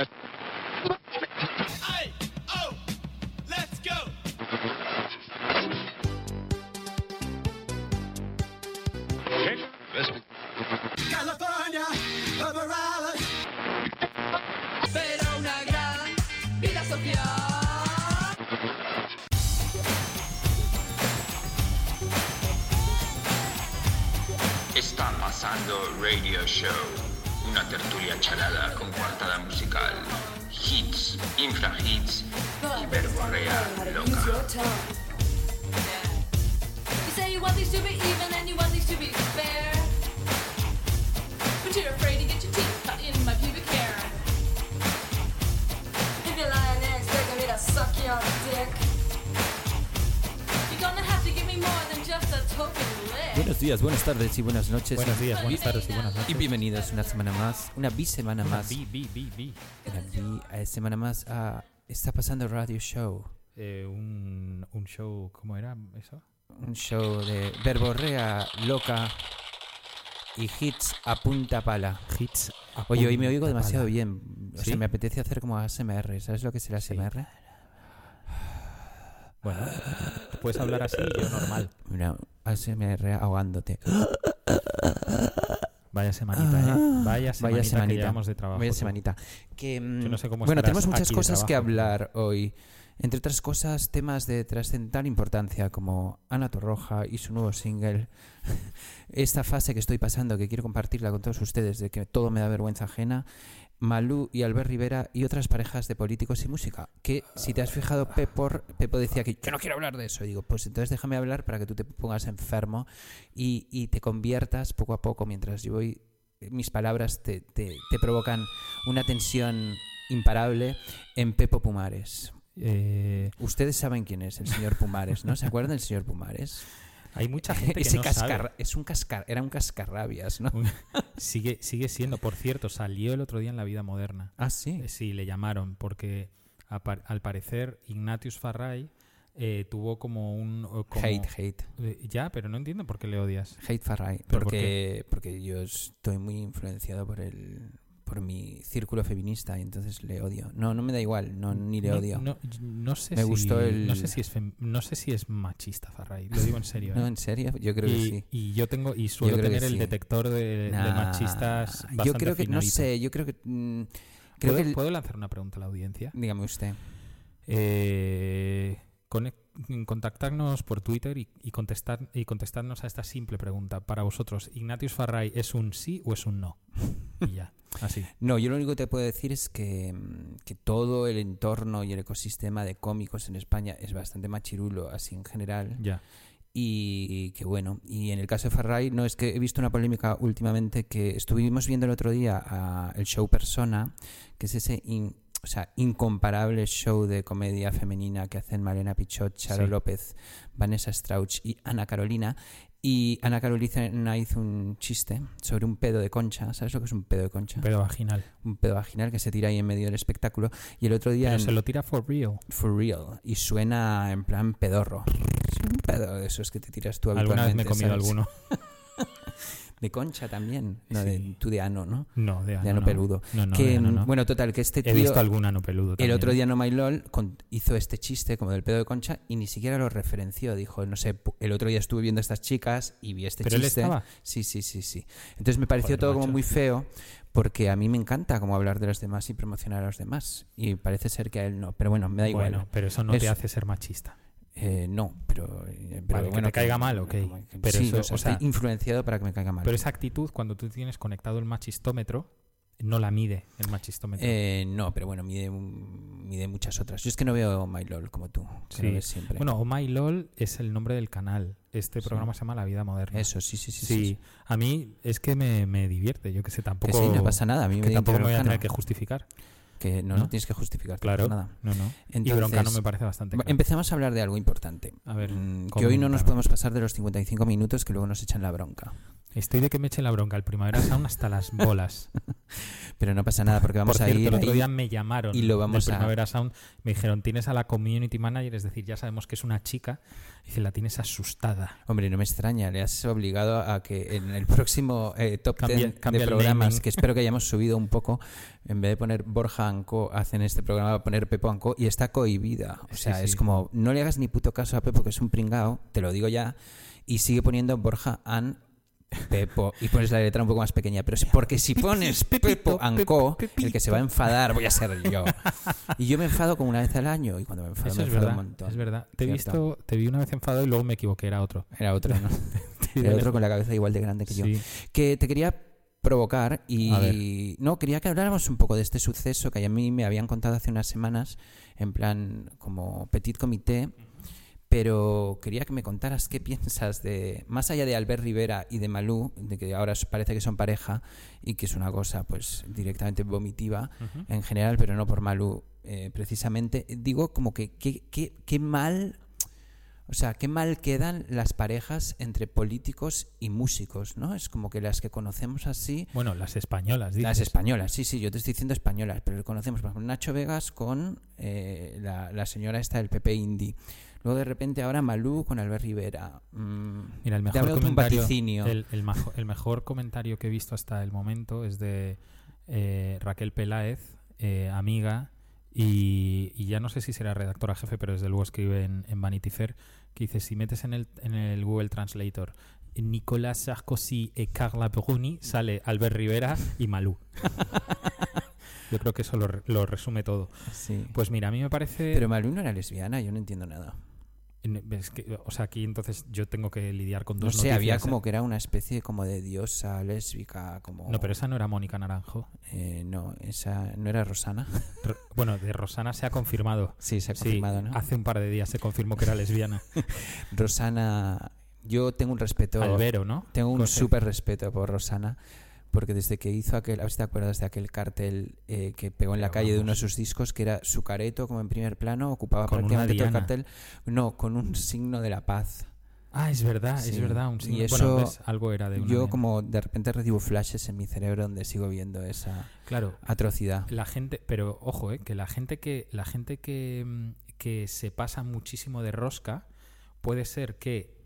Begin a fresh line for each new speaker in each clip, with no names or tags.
That's días, buenas tardes y buenas noches.
Buenos días, buenas tardes y buenas
Y
noches.
bienvenidos una semana más, una bisemana más,
Bi, bi, bi, bi.
una bi- eh, semana más a Está pasando Radio Show,
Eh, un, un show, ¿cómo era eso?
un show de verborrea loca y hits a punta pala.
Hits. a
Oye, hoy me
punta
oigo demasiado
pala.
bien. O
¿Sí?
sea, me apetece hacer como ASMR. ¿Sabes lo que es el. ASMR?
Bueno, puedes hablar así y yo normal.
Mira, ASMR ahogándote.
Vaya semanita, ¿eh? Vaya semanita,
Vaya semanita.
que llevamos de trabajo.
Vaya semanita. Que, mm,
Yo no sé cómo
bueno, tenemos muchas cosas que hablar hoy. Entre otras cosas, temas de trascendental importancia como Ana Torroja y su nuevo single. Esta fase que estoy pasando, que quiero compartirla con todos ustedes, de que todo me da vergüenza ajena. Malú y Albert Rivera y otras parejas de políticos y música. Que si te has fijado, Pepor, Pepo decía que yo no quiero hablar de eso. Y digo, pues entonces déjame hablar para que tú te pongas enfermo y, y te conviertas poco a poco mientras yo voy mis palabras te, te- te provocan una tensión imparable en Pepo Pumares.
Eh,
Ustedes saben quién es el señor Pumares, ¿no? ¿Se acuerdan del señor Pumares?
Hay mucha gente que no
cascar,
sabe.
es un cascar, era un cascarrabias, ¿no?
Sigue, sigue siendo. Por cierto, salió el otro día en La Vida Moderna.
Ah, sí.
Eh, Sí, le llamaron porque al parecer Ignatius Farray eh, tuvo como un... como-
Hate, hate.
Eh, Ya, pero no entiendo por qué le odias.
Hate Farray.
¿Pero por
Porque, porque yo estoy muy influenciado por el por mi círculo feminista y entonces le odio. No, no me da igual, no ni le
No-
odio.
No, no sé
Me
si,
gustó el-
no sé si es fem- no sé si es machista Farray, lo digo en serio.
No,
¿eh?
en serio, yo creo
y,
que sí.
y yo tengo y suelo tener el
sí.
detector de, machistas bastante
yo creo que no sé, yo creo que mm, creo
¿Puedo,
que el-
puedo lanzar una pregunta a la audiencia?
dígame usted.
Eh, contactarnos por Twitter y, y contestar y contestarnos a esta simple pregunta para vosotros. ¿Ignatius Farray es un sí o es un no? Y ya, así.
No, yo lo único que te puedo decir es que, mm, que todo el entorno y el ecosistema de cómicos en España es bastante machirulo, así en general.
Ya.
Y que bueno, y en el caso de Farray, no es que he visto una polémica últimamente que estuvimos viendo el otro día a el show Persona, que es ese in- o sea, incomparable show de comedia femenina que hacen Malena Pichot, Charo
Sí.
López, Vanessa Strauch y Ana Carolina. Y Ana Carolina hizo un chiste sobre un pedo de concha. ¿Sabes lo que es un pedo de concha?
Pedo vaginal.
un pedo vaginal que se tira ahí en medio del espectáculo. Y el otro día
Pero
en
se lo tira for real.
For Real y suena en plan pedorro. Es un pedo de esos que te tiras tú
Alguna vez me he
habitualmente,
comido
¿sabes?
alguno.
De concha también. No,
Sí.
de, tú de ano, ¿no?
No, de ano,
De ano
no.
peludo.
No, no,
que. Bueno, total, que este
He
tío...
visto algún ano peludo
El
también.
otro día No My LOL con- hizo este chiste como del pedo de concha y ni siquiera lo referenció. Dijo, no sé, el otro día estuve viendo a estas chicas y vi este
Pero él
chiste.
estaba.
Sí, sí, sí, sí. Entonces me pareció
Joder,
todo como muy feo porque a mí me encanta como hablar de los demás y promocionar a los demás. Y parece ser que a él no. Pero bueno, me da igual.
Bueno, pero eso no te hace ser machista.
Eh, no, pero, eh, pero
que
bueno,
te caiga mal, ok.
que-
Pero
sí,
eso,
o sea,
o
estoy influenciado para que me caiga mal.
Pero esa actitud, cuando tú tienes conectado el machistómetro, no la mide el machistómetro.
Eh, no, pero bueno, mide, mide muchas otras. Yo es que no veo My LOL como tú, que
Sí.
ves siempre.
Bueno, Oh My LOL es el nombre del canal. Este
Sí.
programa se llama La Vida Moderna.
Eso, sí, sí, sí.
Sí,
sí,
a mí es que me, me divierte. Yo que sé,
Que
tampoco.
sí, no pasa nada. A mí me
que tampoco me voy a tener que justificar.
Que no,
¿no?
no tienes que justificar
Claro.
nada.
No, no. y
Entonces,
Broncano me parece bastante. claro.
Empecemos a hablar de algo importante.
A ver,
Mm, que hoy no nos podemos pasar de los 55 minutos que luego nos echan la bronca.
Estoy de que me eche la bronca el Primavera Sound hasta las bolas.
Pero no pasa nada porque vamos
Por
a ir
el otro día me llamaron
y lo vamos
del
a-
Primavera Sound. Me dijeron, tienes a la community manager, es decir, ya sabemos que es una chica. Dice, la tienes asustada.
Hombre, no me extraña, le has obligado a que en el próximo eh, top
Cambia-
10
cambia
de programas,
naming.
que espero que hayamos subido un poco, en vez de poner Borja Anco, hacen este programa, va a poner Pepo Anco y está cohibida. O sea,
sí.
es como, no le hagas ni puto caso a Pepo, que es un pringao, te lo digo ya, y sigue poniendo Borja An Pepo y pones la letra un poco más pequeña. Pero porque si pones Pepo Anco, el que se va a enfadar voy a ser yo. Y yo me enfado como una vez al año y cuando me enfado
Eso
me
es
enfado
verdad.
un montón.
Es verdad. Te he visto, te vi una vez enfadado y luego me equivoqué, era otro.
Era otro, ¿no? Era otro con la cabeza igual de grande que yo. Que te quería provocar y no quería que habláramos un poco de este suceso que a mí me habían contado hace unas semanas en plan como petit comité pero quería que me contaras qué piensas de más allá de Albert Rivera y de Malú de que ahora parece que son pareja y que es una cosa pues directamente vomitiva en general pero no por Malú eh, precisamente digo como que qué, qué, qué mal o sea, qué mal quedan las parejas entre políticos y músicos, ¿no? Es como que las que conocemos así,
Bueno, las españolas, dices.
las españolas, sí, sí, yo te estoy diciendo españolas, pero conocemos, por ejemplo, Nacho Vegas con eh, la, la señora esta del PP Indie. Luego de repente ahora Malú con Albert Rivera. Mm,
Mira, el mejor comentario, el, el majo- el mejor comentario que he visto hasta el momento es de eh, Raquel Peláez, eh, amiga, y, y ya no sé si será redactora jefe, pero desde luego escribe en, en Vanity Fair, que dice, si metes en el, en el Google Translator Nicolas Sarkozy y Carla Bruni, sale Albert Rivera y Malú. Yo creo que eso lo, lo resume todo.
Sí.
Pues mira, a mí me parece...
Pero Malú no era lesbiana, yo no entiendo nada.
es que, o sea, aquí entonces yo tengo que lidiar con
No
dos
sé, había
noticias, ¿eh?
como que era una especie como de diosa lésbica, como...
No, pero esa no era Mónica Naranjo.
Eh, no, esa no era Rosana.
Ro- Bueno, de Rosana se ha confirmado.
Sí, se ha
Sí,
confirmado, ¿no?
hace un par de días se confirmó que era lesbiana.
Rosana, yo tengo un respeto,
Albero, ¿no?
tengo un súper respeto por Rosana, porque desde que hizo aquel, a ver si te acuerdas de aquel cartel eh, que pegó en la calle de uno de sus discos, que era su careto como en primer plano, ocupaba prácticamente todo el cartel, no, con un signo de la paz.
Ah, es verdad, es verdad. Un
y
signo-
eso-
bueno, ves, algo era de una
Yo
diana.
como de repente recibo flashes en mi cerebro donde sigo viendo esa
Claro,
atrocidad.
la gente, pero ojo, eh, que la gente que la gente que, mm, que se pasa muchísimo de rosca puede ser que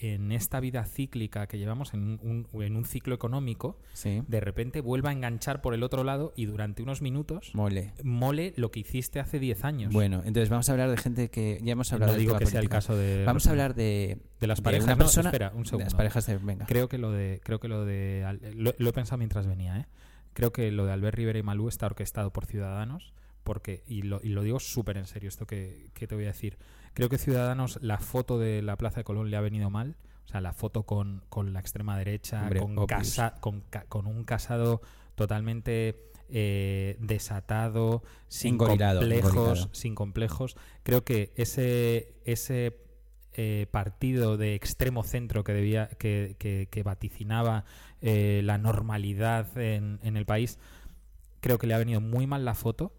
en esta vida cíclica que llevamos en un, en un ciclo económico,
Sí,
de repente vuelva a enganchar por el otro lado y durante unos minutos
mole.
mole lo que hiciste hace 10 años.
Bueno, entonces vamos a hablar de gente que ya hemos hablado
no
de
digo que sea el caso de
Vamos a hablar de,
de las
de
parejas.
una
No,
persona-
espera, un
de
segundo.
las parejas de venga.
Creo que lo de, creo que lo de, lo he pensado mientras venía, ¿eh? Creo que lo de Albert Rivera y Malú está orquestado por Ciudadanos, porque y lo, y lo digo súper en serio esto que, que te voy a decir. Creo que Ciudadanos la foto de la Plaza de Colón le ha venido mal, o sea, la foto con, con la extrema derecha,
Hombre,
con,
obvious.
casa, con, ca- con un casado totalmente eh, desatado, sin
Engorilado,
complejos,
engorilado.
sin complejos. Creo que ese ese eh, partido de extremo centro que debía que, que- que vaticinaba eh, la normalidad en, en el país, creo que le ha venido muy mal la foto.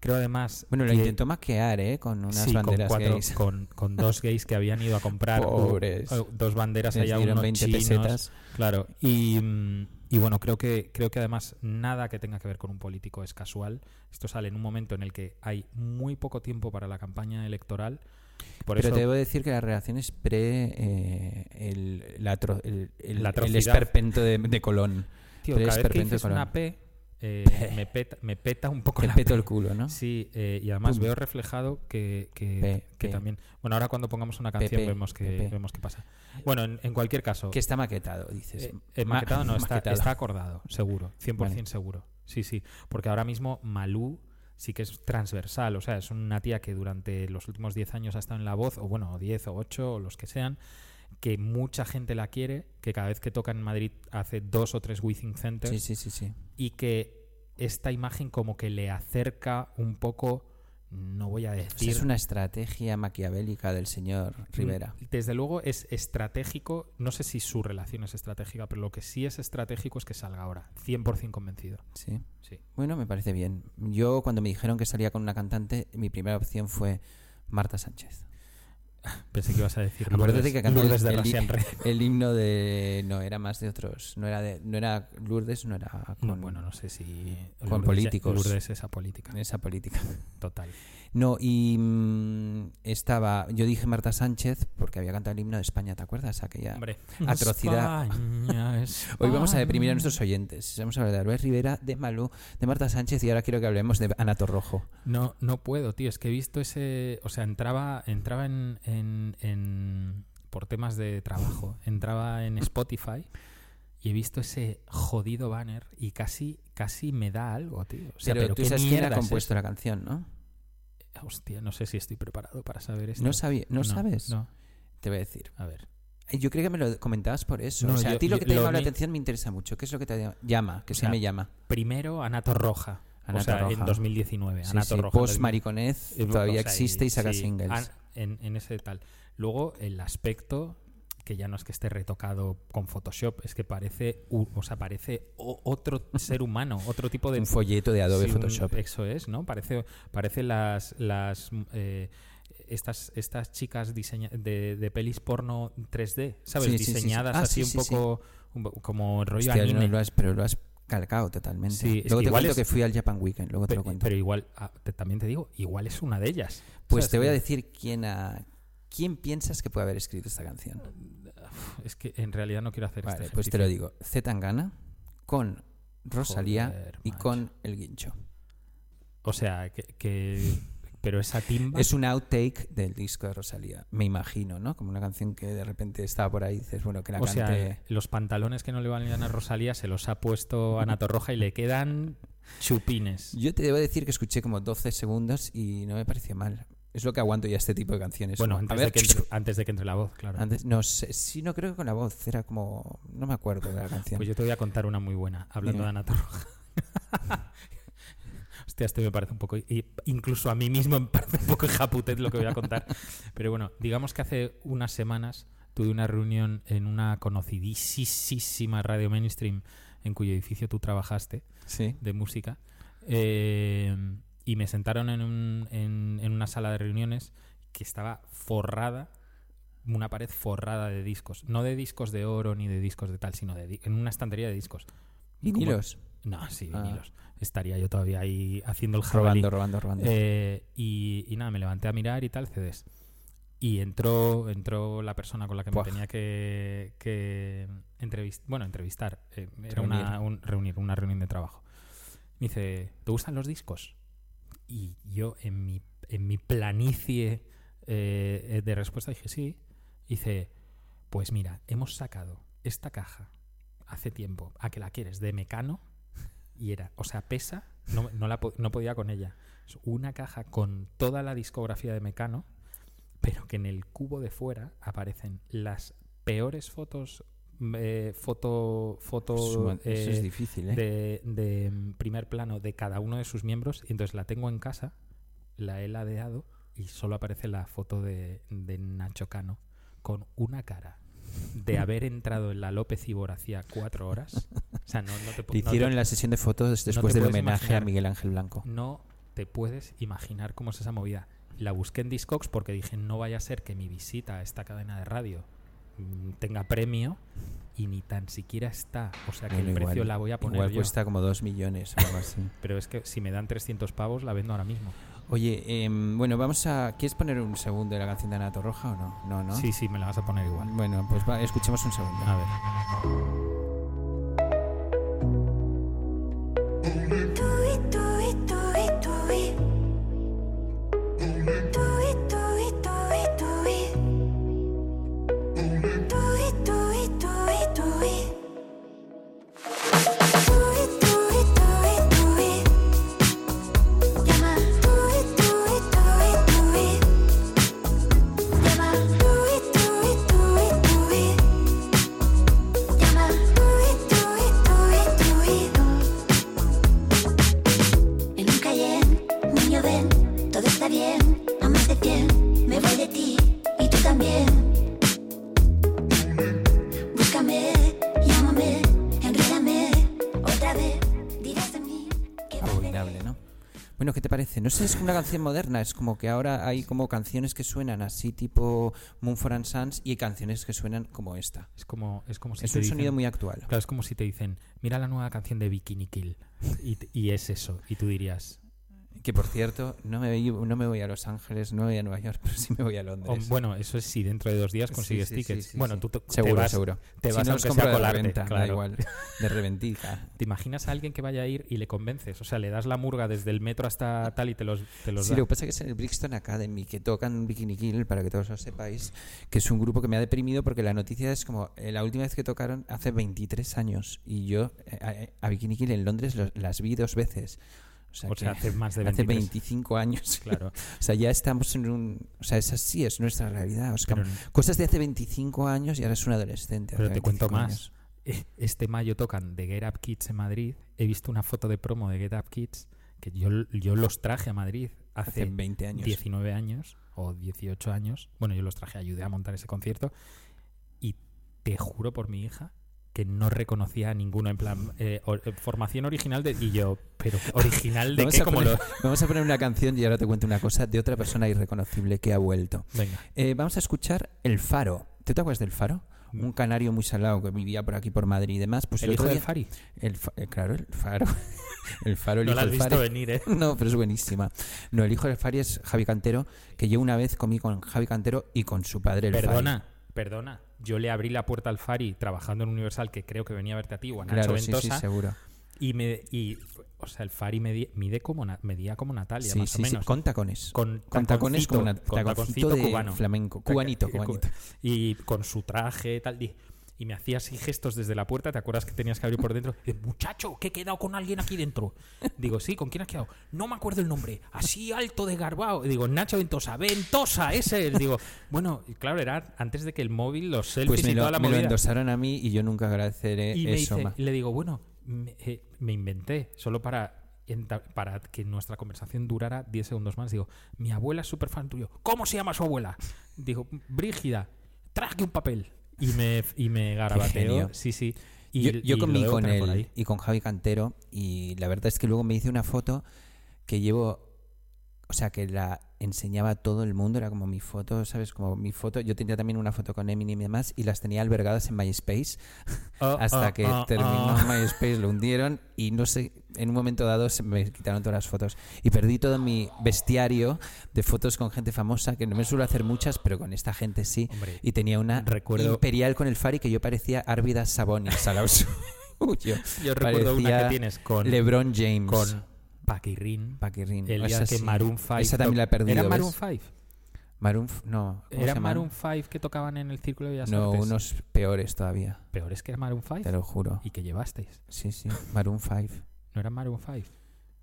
Creo además
Bueno, lo
que-
intentó maquear, ¿eh? Con unas
sí, con,
banderas
cuatro-
gays.
con, con dos gays que habían ido a comprar uh,
Pobres.
uh, dos banderas
Les
allá unos
20
chinos,
pesetas.
Claro, y, mm, y bueno, creo que, creo que además nada que tenga que ver con un político es casual. Esto sale en un momento en el que hay muy poco tiempo para la campaña electoral. Por
Pero
eso,
te debo decir que las relaciones pre eh, el, la el, el-
La
el esperpento de, de Colón.
tío, cada vez que dices una P, eh, me, peta, me peta un poco
Te
la
peto el culo, ¿no?
Sí, eh, y además
Pum.
veo reflejado que, que, que también... Bueno, ahora cuando pongamos una canción vemos, que, vemos qué pasa. Bueno, en, en cualquier caso...
Que está maquetado, dices.
Eh, eh,
Ma-
maquetado no, está, está acordado, seguro, 100%
Vale.
seguro. Sí, sí, porque ahora mismo Malú sí que es transversal, o sea, es una tía que durante los últimos 10 años ha estado en La Voz, o bueno, 10 o 8 o los que sean, que mucha gente la quiere, que cada vez que toca en Madrid hace dos o tres Within Centers
Sí, sí, sí, sí.
y que esta imagen como que le acerca un poco, no voy a
O sea,
decir...
es una estrategia maquiavélica del señor Rivera.
Mm, Desde luego es estratégico, no sé si su relación es estratégica, pero lo que sí es estratégico es que salga ahora, 100% convencido.
Sí.
Sí.
Bueno, me parece bien. Yo, cuando me dijeron que salía con una cantante, mi primera opción fue Marta Sánchez.
Pensé que ibas a decir
Acuérdate
Lourdes,
que
Lourdes de
el, el himno de. No, era más de otros. No era, de, no era Lourdes, no era con
No, bueno, no sé si...
con
Lourdes-
políticos.
Lourdes es apolítica,
esa política.
total.
No, y mm, estaba. Yo dije Marta Sánchez porque había cantado el himno de España, ¿te acuerdas? Aquella.
Hombre,
Atrocidad.
España,
Hoy vamos a deprimir a nuestros oyentes. Vamos a hablar de Albert Rivera, de Malú, de Marta Sánchez y ahora quiero que hablemos de Ana Torrojo.
No, no puedo, tío. Es que he visto ese. O sea, entraba, entraba en, en- en- por temas de trabajo. Entraba en Spotify y he visto ese jodido banner y casi, casi me da algo, tío. O sea,
pero,
pero,
tú sabes quién ha
es
compuesto la canción, ¿no?
Hostia, no sé si estoy preparado para saber esto.
No, sabía, ¿no, sabes?
No,
Te voy a decir.
a ver.
Yo creo que me lo comentabas por eso.
No,
o sea,
yo-
a ti lo que te
lo
llama la atención me interesa mucho. ¿Qué es lo que te llama? Que
O
se me llama.
Primero, Ana Torroja.
Ana
o sea,
Torroja.
en 2019.
Sí,
Ana
sí,
Torroja.
Post
2000.
Mariconez
Eh,
todavía
o sea,
existe y saca
sí,
singles.
an- en, en ese tal. Luego, el aspecto, que ya no es que esté retocado con Photoshop, es que parece, u- o sea, parece o- otro ser humano, otro tipo de...
un folleto de Adobe
un-
Photoshop.
Eso es, ¿no? Parece, parece las... las eh, estas, estas chicas diseña de, de pelis porno 3D, ¿sabes?
Sí, sí, sí, sí.
Diseñadas
Ah,
así
sí,
un poco un como rollo
Hostia, no
anime.
lo has- pero lo has calcado totalmente.
Sí,
luego te
igual
cuento
es-
que fui al Japan Weekend, luego te lo cuento.
pero igual, ah, te- también te digo, igual es una de ellas.
pues
¿sabes?
te voy a decir quién ¿Quién piensas que puede haber escrito esta canción?
Es que en realidad no quiero hacer
Vale,
este
pues te lo digo. Z Tangana con Rosalía
Joder,
y con El Guincho.
O sea, que, que- pero esa timba
Es un outtake del disco de Rosalía, me imagino, ¿no? Como una canción que de repente estaba por ahí y dices, bueno, que la
o sea,
cante...
los pantalones que no le valían a Rosalía se los ha puesto Ana Torroja y le quedan chupines.
Yo te debo decir que escuché como 12 segundos y no me pareció mal. Es lo que aguanto ya este tipo de canciones.
Bueno,
como,
antes,
a ver,
de que entre, antes de que entre la voz, claro.
antes- no sé, sí, no creo que con la voz, era como, no me acuerdo de la canción.
Pues yo te voy a contar una muy buena, hablando
Dime.
de Ana Torroja. Hostia, este me parece un poco... Incluso a mí mismo me parece un poco japutez lo que voy a contar. Pero bueno, digamos que hace unas semanas tuve una reunión en una conocidísima radio mainstream en cuyo edificio tú trabajaste.
sí.
de música eh, y me sentaron en, un- en- en una sala de reuniones que estaba forrada una pared forrada de discos no de discos de oro ni de discos de tal sino de en una estantería de discos
Vinilos.
No sí
Ah.
vinilos estaría yo todavía ahí haciendo el jabalí
Robando, robando, robando.
eh, y, y nada, me levanté a mirar y tal, CDs. Y entró, entró la persona con la que
Buah.
me tenía que, que entrevistar. Bueno, entrevistar. eh, era
Reunir.
una, un- reunir, una reunión de trabajo. Me dice, ¿te gustan los discos? Y yo en mi, en mi planicie eh, de respuesta dije, sí. Dice, pues mira, hemos sacado esta caja hace tiempo, a que la quieres, de Mecano. Y era, o sea, pesa, no, no, la, no podía con ella. Una caja con toda la discografía de Mecano, pero que en el cubo de fuera aparecen las peores fotos, eh, foto, foto
Eso- eso
eh,
es difícil, ¿eh?
de, de, mm, primer plano de cada uno de sus miembros. Y entonces la tengo en casa, la he ladeado y solo aparece la foto de, de Nacho Cano con una cara de haber entrado en la López Ibor hacía cuatro horas. O sea, no, no te pu-
Le
no
hicieron
te-
la sesión de fotos después
te
del homenaje
imaginar.
a Miguel Ángel Blanco.
no te puedes imaginar cómo es esa movida. La busqué en Discogs porque dije, no vaya a ser que mi visita a esta cadena de radio mm, tenga premio y ni tan siquiera está. O sea que
Bueno,
el precio la voy a poner
Igual
yo.
cuesta como 2 millones algo así.
Pero es que si me dan 300 pavos, la vendo ahora mismo.
Oye, em, bueno, vamos a... ¿Quieres poner un segundo de la canción de Ana Torroja o no? No, ¿no?
Sí, sí, me la vas a poner igual.
Bueno, pues va, escuchemos un segundo.
A ver.
Llama
sé, es una canción moderna, es como que ahora hay como canciones que suenan así tipo Mumford and Sons y canciones que suenan como esta.
Es como, es como si
Es
te
un
dicen-
sonido muy actual.
Claro, es como si te dicen, mira la nueva canción de Bikini Kill. Y es eso. Y tú dirías,
Que por cierto, no me, no me voy a Los Ángeles, no me voy a Nueva York, pero sí me voy a Londres.
bueno, eso es si dentro de dos días consigues
sí, sí,
tickets.
sí,
bueno, tú te, te
seguro,
vas,
seguro.
te
si
vas
no
aunque
compro
sea a
de
colarte,
reventa, da
claro.
igual, de reventica.
¿Te imaginas a alguien que vaya a ir y le convences? O sea, le das la murga desde el metro hasta tal y te los, te los
Sí,
da.
lo que pasa es que es en el Brixton Academy que tocan Bikini Kill, para que todos lo sepáis, que es un grupo que me ha deprimido porque la noticia es como eh, la última vez que tocaron hace 23 años y yo eh, a, a Bikini Kill en Londres los- las vi dos veces. O sea,
O sea,
que
hace más de
hace
23.
25 años.
Claro.
O sea, ya estamos en un... O sea, es así, es nuestra realidad. O sea,
Pero,
cosas de hace 25 años y ahora es un adolescente.
pero
hace
te cuento
25
más.
años.
Este mayo tocan The Get Up Kids en Madrid. He visto una foto de promo de Get Up Kids que yo, yo los traje a Madrid
Hace
hace
20 años.
19 años o 18 años. Bueno, yo los traje, ayudé a montar ese concierto. Y te juro por mi hija que no reconocía a ninguno en plan eh, or- eh, formación original de y yo pero original de
Vamos
qué
a,
como
poner,
lo
vamos a poner una canción y ahora te cuento una cosa de otra persona irreconocible que ha vuelto.
venga
Eh, vamos a escuchar El Faro. ¿Te te acuerdas del Faro?
Mm.
Un canario muy salado que vivía por aquí por Madrid y demás. Pues
el
el,
hijo del Fari
el fa- eh, claro, el Faro. el Faro, el
no
hijo
lo has
del
visto
Fari.
venir eh
No, pero es buenísima. No, el hijo del Fari es Javi Cantero, que yo una vez comí con Javi Cantero y con su padre el
perdona perdona yo le abrí la puerta al Fari trabajando en Universal que creo que venía a verte a ti o a. Nacho
Claro, sí, sí,
Ventosa
seguro.
y me y o sea el Fari medi- mide como medía como Natalia
Sí,
más
sí,
o
sí,
menos
con tacones.
con,
Con tacones
taconcito, con
taconcito
taconcito
de
cubano
flamenco, cubanito,
Taca-
cubanito.
y con su traje tal y, y me hacía así gestos desde la puerta, ¿te acuerdas que tenías que abrir por dentro? Y, muchacho, que he quedado con alguien aquí dentro. Digo, sí, ¿con quién has quedado? No me acuerdo el nombre. Así alto de garbao. Digo, Nacho Ventosa, Ventosa, ese. es. Digo, bueno, y claro, era antes de que el móvil, los selfies
Pues me
y
lo,
toda la
me lo endosaron a mí y yo nunca agradeceré
y me
eso.
dice, y le digo, bueno, me, eh, me inventé, solo para, para que nuestra conversación durara 10 segundos más. Digo, mi abuela es súper fan tuyo. ¿Cómo se llama su abuela? Digo, Brígida, traje un papel. Y me, y me garabateó.
genio.
Sí, sí. Y,
yo, yo
y
con
tener por
él y con Javi Cantero y la verdad es que luego me hice una foto que llevo, o sea, que la enseñaba a todo el mundo, era como mi foto, ¿sabes? Como mi foto, yo tenía también una foto con Eminem y demás y las tenía albergadas en MySpace
Oh,
hasta
oh,
que
oh,
terminó. MySpace, lo hundieron y no sé, en un momento dado se me quitaron todas las fotos y perdí todo mi bestiario de fotos con gente famosa, que no me suelo hacer muchas, pero con esta gente sí.
Hombre,
Y tenía una
Recuerdo-
imperial con el Fari que yo parecía Árvidas Sabonis al lado suyo.
yo recuerdo una que tienes con,
LeBron James.
con Paquirrin.
Paquirrin.
El día
Esa
que
sí.
Maroon 5.
Esa también la he perdido.
¿Era. Maroon 5?
Maroon no. ¿cómo se
¿Era? Maroon 5 que tocaban en el Círculo de Bellas
No,
Artes?
unos peores todavía.
Peores que era Maroon 5.
Te lo juro.
¿Y que llevasteis?
Sí, sí. Maroon 5.
¿No era Maroon 5?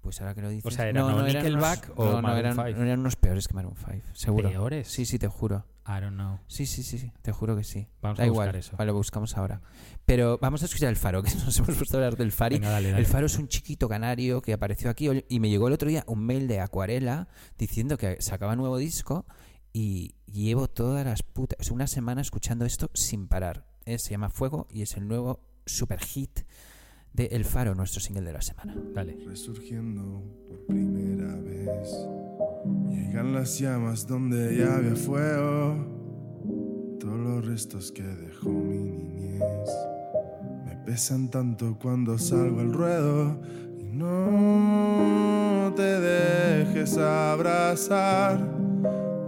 Pues ahora que lo dices.
sea, ¿eran o
eran
Nickelback
unos-
o
no, no,
Maroon
eran,
5?
eran unos peores que Maroon 5. Seguro.
¿Peores?
Sí, sí, te juro.
I don't know.
Sí, sí, sí, sí, te juro que sí.
Vamos
da
a
igual.
buscar eso.
Vale, lo buscamos ahora. Pero vamos a escuchar el Faro, que nos hemos puesto a hablar del Fari.
Venga, dale, dale.
El Faro es un chiquito canario que apareció aquí y me llegó el otro día un mail de Acuarela diciendo que sacaba nuevo disco y llevo todas las putas, una semana escuchando esto sin parar. Eh, se llama Fuego y es el nuevo super hit de El Faro, nuestro single de la semana.
Dale.
Resurgiendo por primera vez. Llegan las llamas donde ya había fuego. Todos los restos que dejó mi niñez. Me pesan tanto cuando salgo al ruedo. Y no te dejes abrazar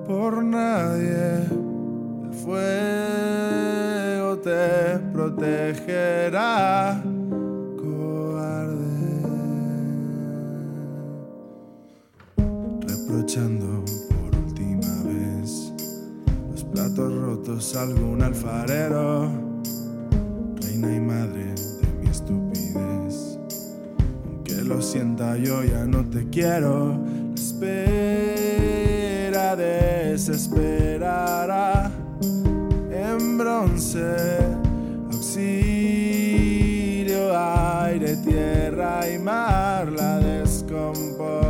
por nadie. El fuego te protegerá. Cobarde reprochando platos rotos algún alfarero, reina y madre de mi estupidez. Aunque lo sienta, yo ya no te quiero. Espera desesperará en bronce, auxilio, aire, tierra y mar la descomponen.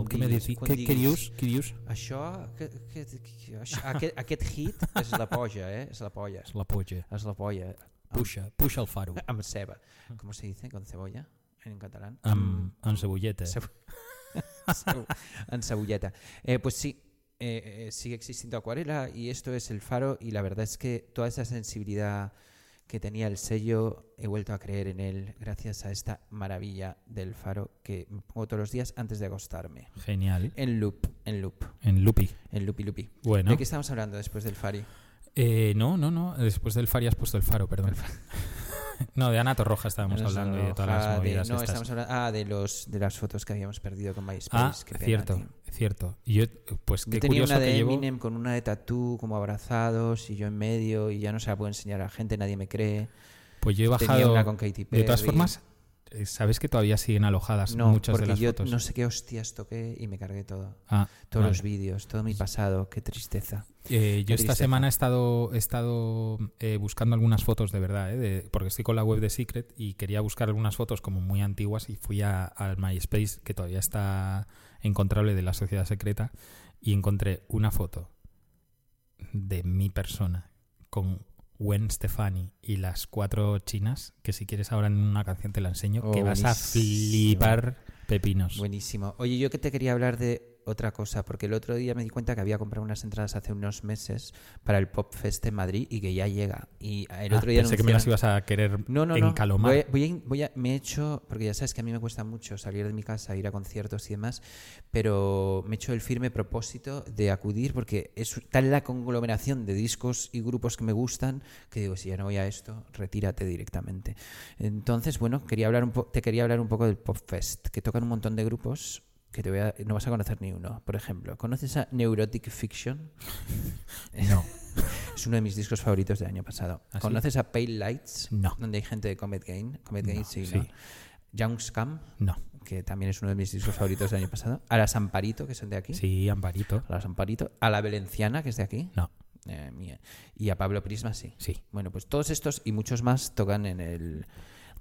El que
diguis, quan
què, què
diguis.
dius? Què dius?
Això, que, que, que, això aquest, aquest hit és la polla, eh? És la polla.
És la polla.
És la polla.
Puxa, puxa el faro.
Amb ceba. ¿Cómo se dice con cebolla en catalán?
Amb, amb cebolleta.
Cebo- Cebo- en cebolleta. Eh, pues sí, eh, eh, sigue existiendo Acuarela y esto es el faro y la verdad es que toda esa sensibilidad que tenía el sello he vuelto a creer en él gracias a esta maravilla del faro que me pongo todos los días antes de acostarme.
Genial.
En loop, en loop,
En Lupi.
en loopy loopy.
Bueno.
¿De qué estamos hablando después del fari?
Eh, no, no, no. Después del Fari has puesto el faro, perdón. no, de Ana Torroja estábamos hablando y de todas
Roja,
las movidas
de, no,
estas.
estamos hablando ah, de los de las fotos que habíamos perdido con MySpace.
Ah,
qué pena,
cierto,
tío.
cierto. Y yo, pues
Yo
qué
tenía
curioso
una
que
de
llevo.
Eminem con una de tatú como abrazados y yo en medio y ya no se la puedo enseñar a la gente, nadie me cree.
Pues yo he
Tenía
bajado.
una con Katy Perry.
de todas formas, sabes que todavía siguen alojadas
No,
muchas de las
yo
fotos.
no sé qué hostias toqué y me cargué todo.
Ah,
Todos
vale.
los vídeos, todo mi pasado, qué tristeza.
Eh, yo esta semana he estado, he estado eh, buscando algunas fotos de verdad, eh, de- porque estoy con la web de Secret y quería buscar algunas fotos como muy antiguas y fui a- al MySpace, que todavía está encontrable de la sociedad secreta, y encontré una foto de mi persona con Gwen Stefani y las cuatro chinas, que si quieres ahora en una canción te la enseño,
Oh,
que vas a flipar pepinos.
Buenísimo. Oye, yo que te quería hablar de otra cosa, porque el otro día me di cuenta que había comprado unas entradas hace unos meses para el Pop Fest en Madrid y que ya llega. Y el
Ah,
otro día
pensé que me las ibas a querer
No, no, no. Voy, voy a voy a- me he hecho, porque ya sabes que a mí me cuesta mucho salir de mi casa, ir a conciertos y demás, pero me he hecho el firme propósito de acudir porque es tal la conglomeración de discos y grupos que me gustan que digo, si ya no voy a esto, retírate directamente. Entonces, bueno, quería hablar un po- te quería hablar un poco del Pop Fest, que tocan un montón de grupos que te voy a- no vas a conocer ni uno. Por ejemplo, ¿conoces a Neurotic Fiction?
No.
Es uno de mis discos favoritos del año pasado.
¿Ah, sí?
¿Conoces a Pale Lights?
No.
Donde hay gente de Comet Gain. Comet
No,
Gain, sí,
sí.
¿no? Young Scum,
No.
que también es uno de mis discos favoritos del año pasado. A la Samparito, que son de aquí.
Sí, Amparito.
A la Samparito. A la Valenciana, que es de aquí.
No.
Eh, mía. Y a Pablo Prisma, sí.
Sí.
Bueno, pues todos estos y muchos más tocan en el,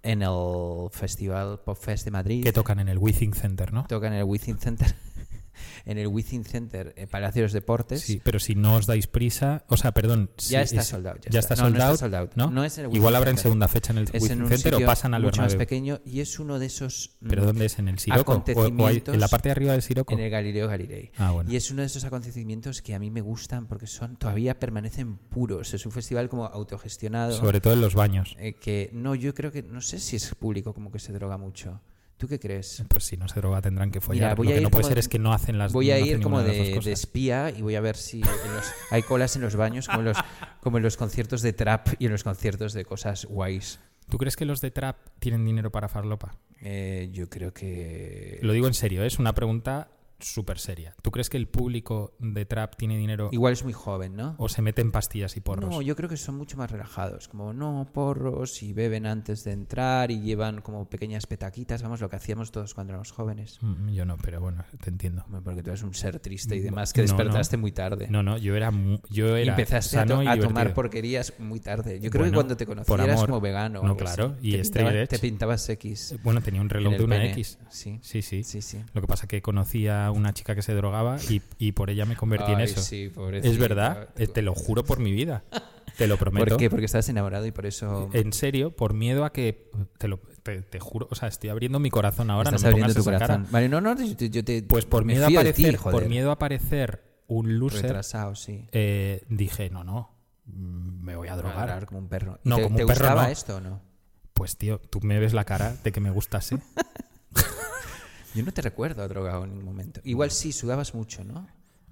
en el Festival Pop Fest de Madrid.
Que tocan en el Withing Center, ¿no?
Tocan en el Within Center. En el Within Center, eh, Palacio de los Deportes.
Sí, pero si no os dais prisa, o sea, perdón,
Ya
si
está
es-
sold out, ya
Ya
está.
está
No,
sold
no está
out,
sold out.
¿no?
No es en el
Igual
Within
habrá en segunda fecha en el
Es en
Withing
un
Center o pasan al
mucho más pequeño y es uno de esos mm,
¿Pero dónde es? ¿En el Siroco? ¿O- o hay-
acontecimientos
¿En la parte de arriba del Siroco?
en el Galileo Galilei.
Ah, bueno.
Y es uno de esos acontecimientos que a mí me gustan porque son todavía permanecen puros. Es un festival como autogestionado.
Sobre todo en los baños.
eh, que no, yo creo que no sé si es público como que se droga mucho. ¿Tú qué crees?
Pues si no se droga tendrán que follar.
Mira, voy
Lo
a
que
ir
no puede ser es que no hacen las
Voy a
no
ir como
de
espía y voy a ver si los- hay colas en los baños como en los, como en los conciertos de trap y en los conciertos de cosas guays.
¿Tú crees que los de Trap tienen dinero para farlopa?
Eh, yo creo que...
Lo digo en serio, ¿eh? es una pregunta súper seria. ¿Tú crees que el público de Trap tiene dinero
Igual es muy joven, ¿no?
o se mete en pastillas y porros?
No, yo creo que son mucho más relajados, como no porros y beben antes de entrar y llevan como pequeñas petaquitas, vamos, lo que hacíamos todos cuando éramos jóvenes.
Mm, Yo no, pero bueno, te entiendo.
Porque tú eres un ser triste y demás que
No, no.
despertaste muy tarde.
No, no, yo era, yo era
empezaste a,
sano
to-
y
a tomar porquerías muy tarde. Yo creo que cuando te conocí eras como vegano.
No, claro, y
te, pintaba-
edge.
te pintabas X.
Bueno, tenía un reloj de una
pene.
X.
Sí.
Sí, sí.
Sí, sí.
Lo que pasa que conocí a era una chica que se drogaba y, y por ella me convertí en eso.
sí,
es verdad, eh, te lo juro por mi vida. Te lo prometo.
¿Por qué? Porque estabas enamorado y por eso
En serio, por miedo a que. Te, lo, te, te juro, o sea, estoy abriendo mi corazón ahora.
estás
no me
abriendo tu
cara.
corazón. Vale, no, no, yo te, yo te-
Pues por miedo, a
de ti,
por miedo a aparecer un loser,
Retrasado, sí.
eh, dije, no, no, mm, me voy a drogar.
Ladrar como un perro. ¿Y
No,
¿Te,
como un perro
gustaba
no.
esto o no?
Pues tío, tú me ves la cara de que me gustase.
Yo no te recuerdo drogado en ningún momento. Igual sí, sudabas mucho, ¿no?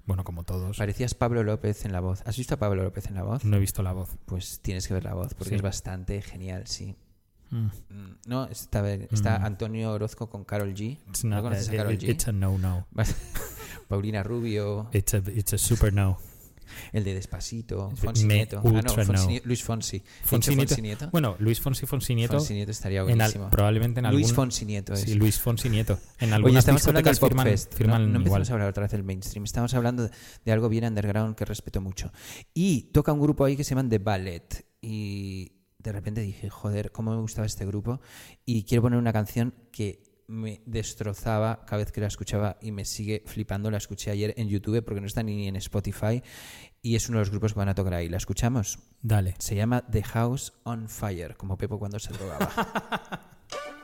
bueno, como todos.
Parecías Pablo López en la voz. ¿Has visto a Pablo López en la voz?
No he visto la voz.
Pues tienes que ver la voz, porque
Sí.
es bastante genial, sí.
Mm.
Mm, No, está, está
Mm.
Antonio Orozco con Carol G.
It's,
¿No conoces a
eh,
Karol
eh,
G?
it's a no, no.
Paulina Rubio,
It's a, it's a super no.
El de Despacito,
Me
Fonsi Nieto. Ah, no, Fonsi
no.
Luis Fonsi.
Fonsi Nieto.
Fonsi Nieto.
Bueno, Luis Fonsi Fonsi Nieto.
Fonsi Nieto estaría
en al-
buenísimo.
probablemente en algún.
Luis Fonsi Nieto es.
Sí, Luis Fonsi Nieto. En
Oye, estamos hablando del
firman,
Popfest.
firman
no, no empezamos a hablar otra vez del mainstream. Estamos hablando de, de algo bien underground que respeto mucho. Y toca un grupo ahí que se llaman The Ballet. Y de repente dije, joder, cómo me gustaba este grupo. Y quiero poner una canción que me destrozaba cada vez que la escuchaba y me sigue flipando. La escuché ayer en YouTube porque no está ni en Spotify. Y es uno de los grupos que van a tocar ahí. ¿La escuchamos?
Dale.
Se llama The House on Fire, como Pepo cuando se drogaba.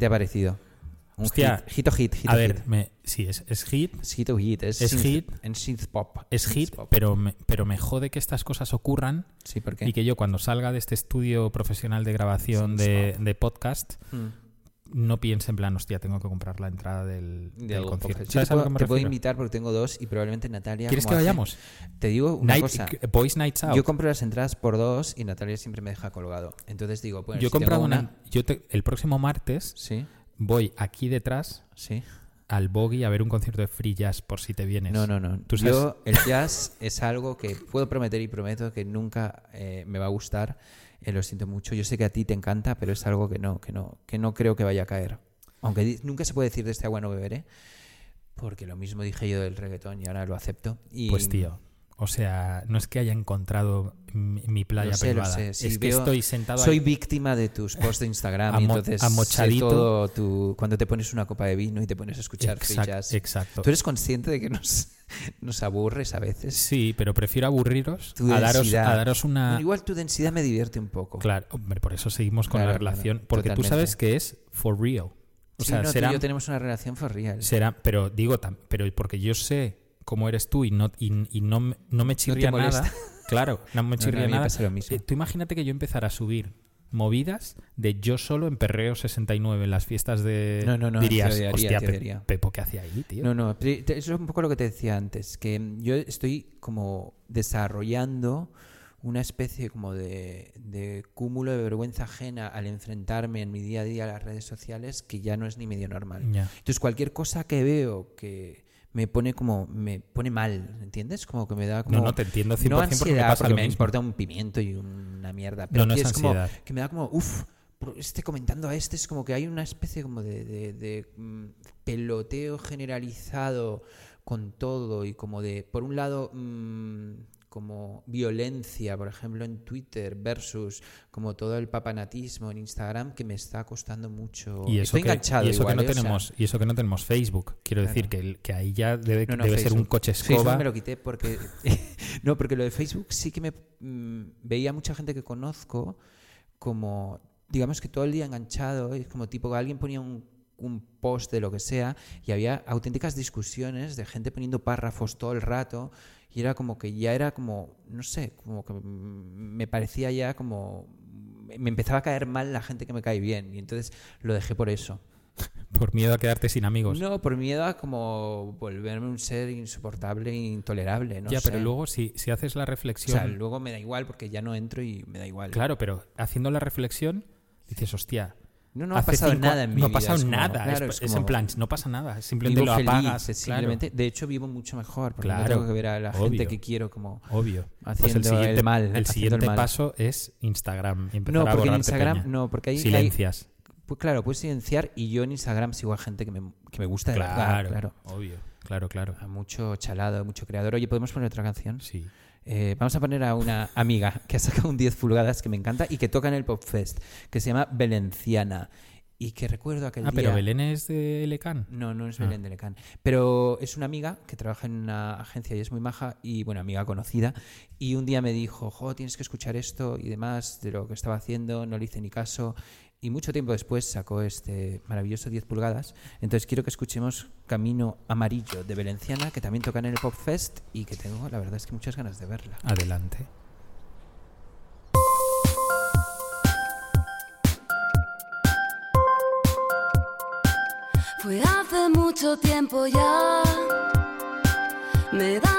¿Qué te ha parecido? Un
Hostia,
hit, hit o hit, hit
A
o
ver,
hit.
me- sí, es, es hit,
Es hit o hit, es,
Es
synth-
hit.
en synth pop.
es
Synth
hit,
pop.
pero me, pero me jode que estas cosas ocurran
Sí, ¿por qué?
y que yo cuando salga de este estudio profesional de grabación de, de podcast
Mm.
No piense en plan, hostia, tengo que comprar la entrada del, concierto.
Yo
¿Sabes
te
a lo
puedo,
que me
te puedo invitar porque tengo dos y probablemente Natalia.
¿Quieres que
hace-
vayamos?
Te digo una
Night-
cosa.
Boys Nights Out.
Yo compro las entradas por dos y Natalia siempre me deja colgado. Entonces digo, bueno,
Yo he
si tengo
comprado una.
una...
yo te- el próximo martes
Sí,
voy aquí detrás
sí.
al Boggy a ver un concierto de free jazz por si te vienes.
No, no, no.
Tú sabes-
Yo, el jazz es algo que puedo prometer y prometo que nunca eh, me va a gustar. Eh, lo siento mucho. Yo sé que a ti te encanta, pero es algo que no, que no, que no creo que vaya a caer. Aunque nunca se puede decir de este agua no beberé, porque lo mismo dije yo del reggaetón y ahora lo acepto.
Pues tío. O sea, no es que haya encontrado mi, mi playa
Lo sé, lo
privada.
sé.
Es que estoy sentado
Soy
ahí.
víctima de tus posts de Instagram
Amo-
entonces
amochadito.
todo tu, cuando te pones una copa de vino y te pones a escuchar
Exact-
jazz.
exacto.
¿Tú eres consciente de que nos, nos aburres a veces?
Sí, pero prefiero aburriros
Tu
a daros,
densidad.
a daros una.
Igual tu densidad me divierte un poco.
Claro, hombre, por eso seguimos con
Claro,
la
claro,
relación. porque tú sabes que es for real. O
Sí,
sea,
no, tú y
será,
yo tenemos una relación for real.
será. Pero digo, pero porque yo sé cómo eres tú y no, y, y no, me- no me chirría
molesta.
nada. Claro, no me
No, no,
chirría
me
nada.
pasa lo mismo.
Eh, tú imagínate que yo empezara a subir movidas de yo solo en Perreo 69 en las fiestas de.
No, no, no,
Dirías,
te odiaría,
hostia,
te
Pe-
odiaría".
Pepo, ¿qué hacía ahí, tío?
No, no, eso es un poco lo que te decía antes, que yo estoy como desarrollando una especie como de, de cúmulo de vergüenza ajena al enfrentarme en mi día a día a las redes sociales que ya no es ni medio normal.
Ya.
Entonces cualquier cosa que veo que me pone como me pone mal, ¿entiendes? Como que me da como
No, no, te entiendo 100%
no
porque me
ansiedad
pasa
porque me importa un pimiento y una mierda, pero
no
que
es
es como que me da como uff este comentando a este es como que hay una especie como de, de- de, mm, peloteo generalizado con todo y como de por un lado mm, como violencia por ejemplo en Twitter versus como todo el papanatismo en Instagram que me está costando mucho
Y eso,
estoy
que,
enganchado
y eso que no
¿eh? Sea,
tenemos y eso que no tenemos Facebook quiero
Claro.
decir que, el- que ahí ya debe,
no, no,
debe ser un
Facebook.
coche
Facebook
escoba
me lo quité porque no porque lo de Facebook sí que me mm, veía mucha gente que conozco como digamos que todo el día enganchado es como tipo que alguien ponía un, un post de lo que sea y había auténticas discusiones de gente poniendo párrafos todo el rato y era como que ya era como no sé como que me parecía ya como me empezaba a caer mal la gente que me cae bien y entonces lo dejé por eso.
Por miedo a quedarte sin amigos.
No por miedo a como volverme un ser insoportable e intolerable no
ya pero luego si, si haces la
O
reflexión
sea, luego me da igual porque ya no entro y me da igual.
claro pero haciendo la reflexión dices hostia
No, no ha pasado
cinco-
nada en mi
no ha
vida.
pasado
es como-
nada
claro,
es,
es
es en plan no pasa nada simplemente
vivo
lo apagas
es
claro.
simplemente. De hecho, vivo mucho mejor porque no
Claro,
tengo que ver a la
obvio.
gente que quiero como
obvio Pues
haciendo
el siguiente,
el mal.
el siguiente
mal.
paso es Instagram
No,
a
porque en Instagram
peña.
no, porque ahí hay-
silencias
Pues claro, puedes silenciar y yo en Instagram sigo a gente que me, que me gusta de
claro,
verdad, claro.
obvio claro claro
A mucho chalado, mucho creador. Oye, ¿podemos poner otra canción?
sí
Eh, vamos a poner a una amiga que ha sacado un 10 pulgadas que me encanta y que toca en el Pop Fest, que se llama Valenciana. Y que recuerdo aquel
ah
día...
pero Belén es de Lecan
No, no es
Ah.
Belén de Lecán. Pero es una amiga que trabaja en una agencia y es muy maja y, bueno, amiga conocida. Y un día me dijo, jo, tienes que escuchar esto y demás de lo que estaba haciendo. No le hice ni caso. Y mucho tiempo después sacó este maravilloso 10 pulgadas. Entonces quiero que escuchemos Camino Amarillo de Valenciana, que también toca en el Pop Fest y que tengo, la verdad es que muchas ganas de verla.
adelante
Fue hace mucho tiempo ya, me daba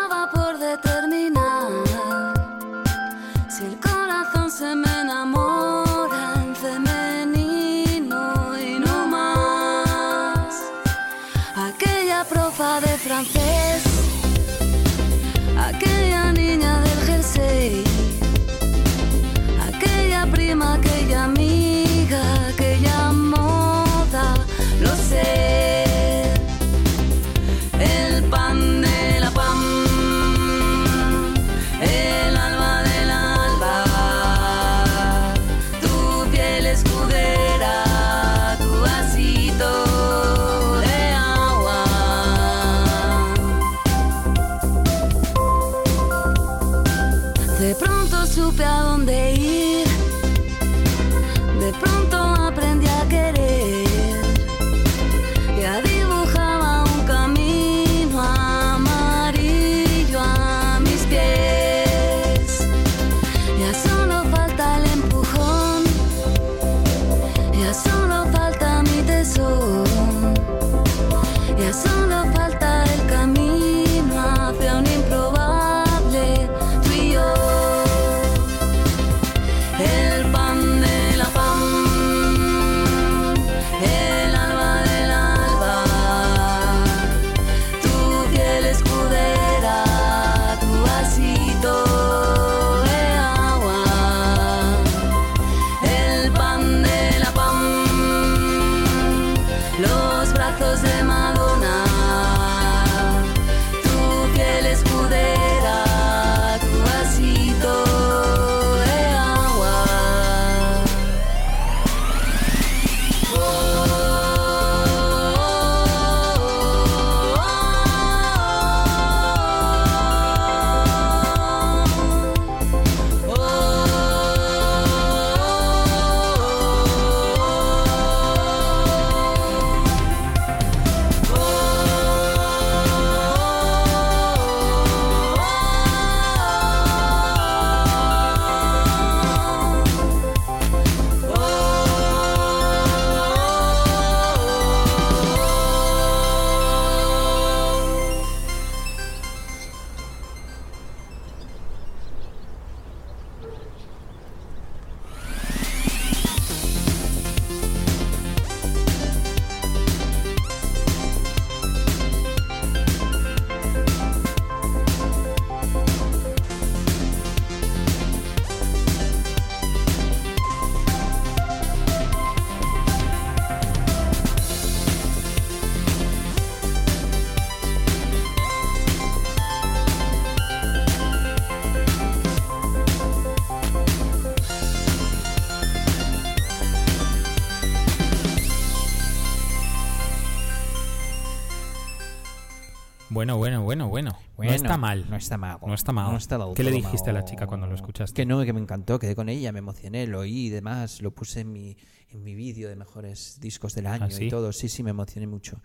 está mal.
No está mal.
No está mal.
No está del
¿Qué le dijiste a la chica cuando lo escuchaste?
Que no, que me encantó, quedé con ella, me emocioné, lo oí y demás, lo puse en mi, en mi vídeo de mejores discos del año
¿Ah, sí?
y todo. Sí, sí, me emocioné mucho.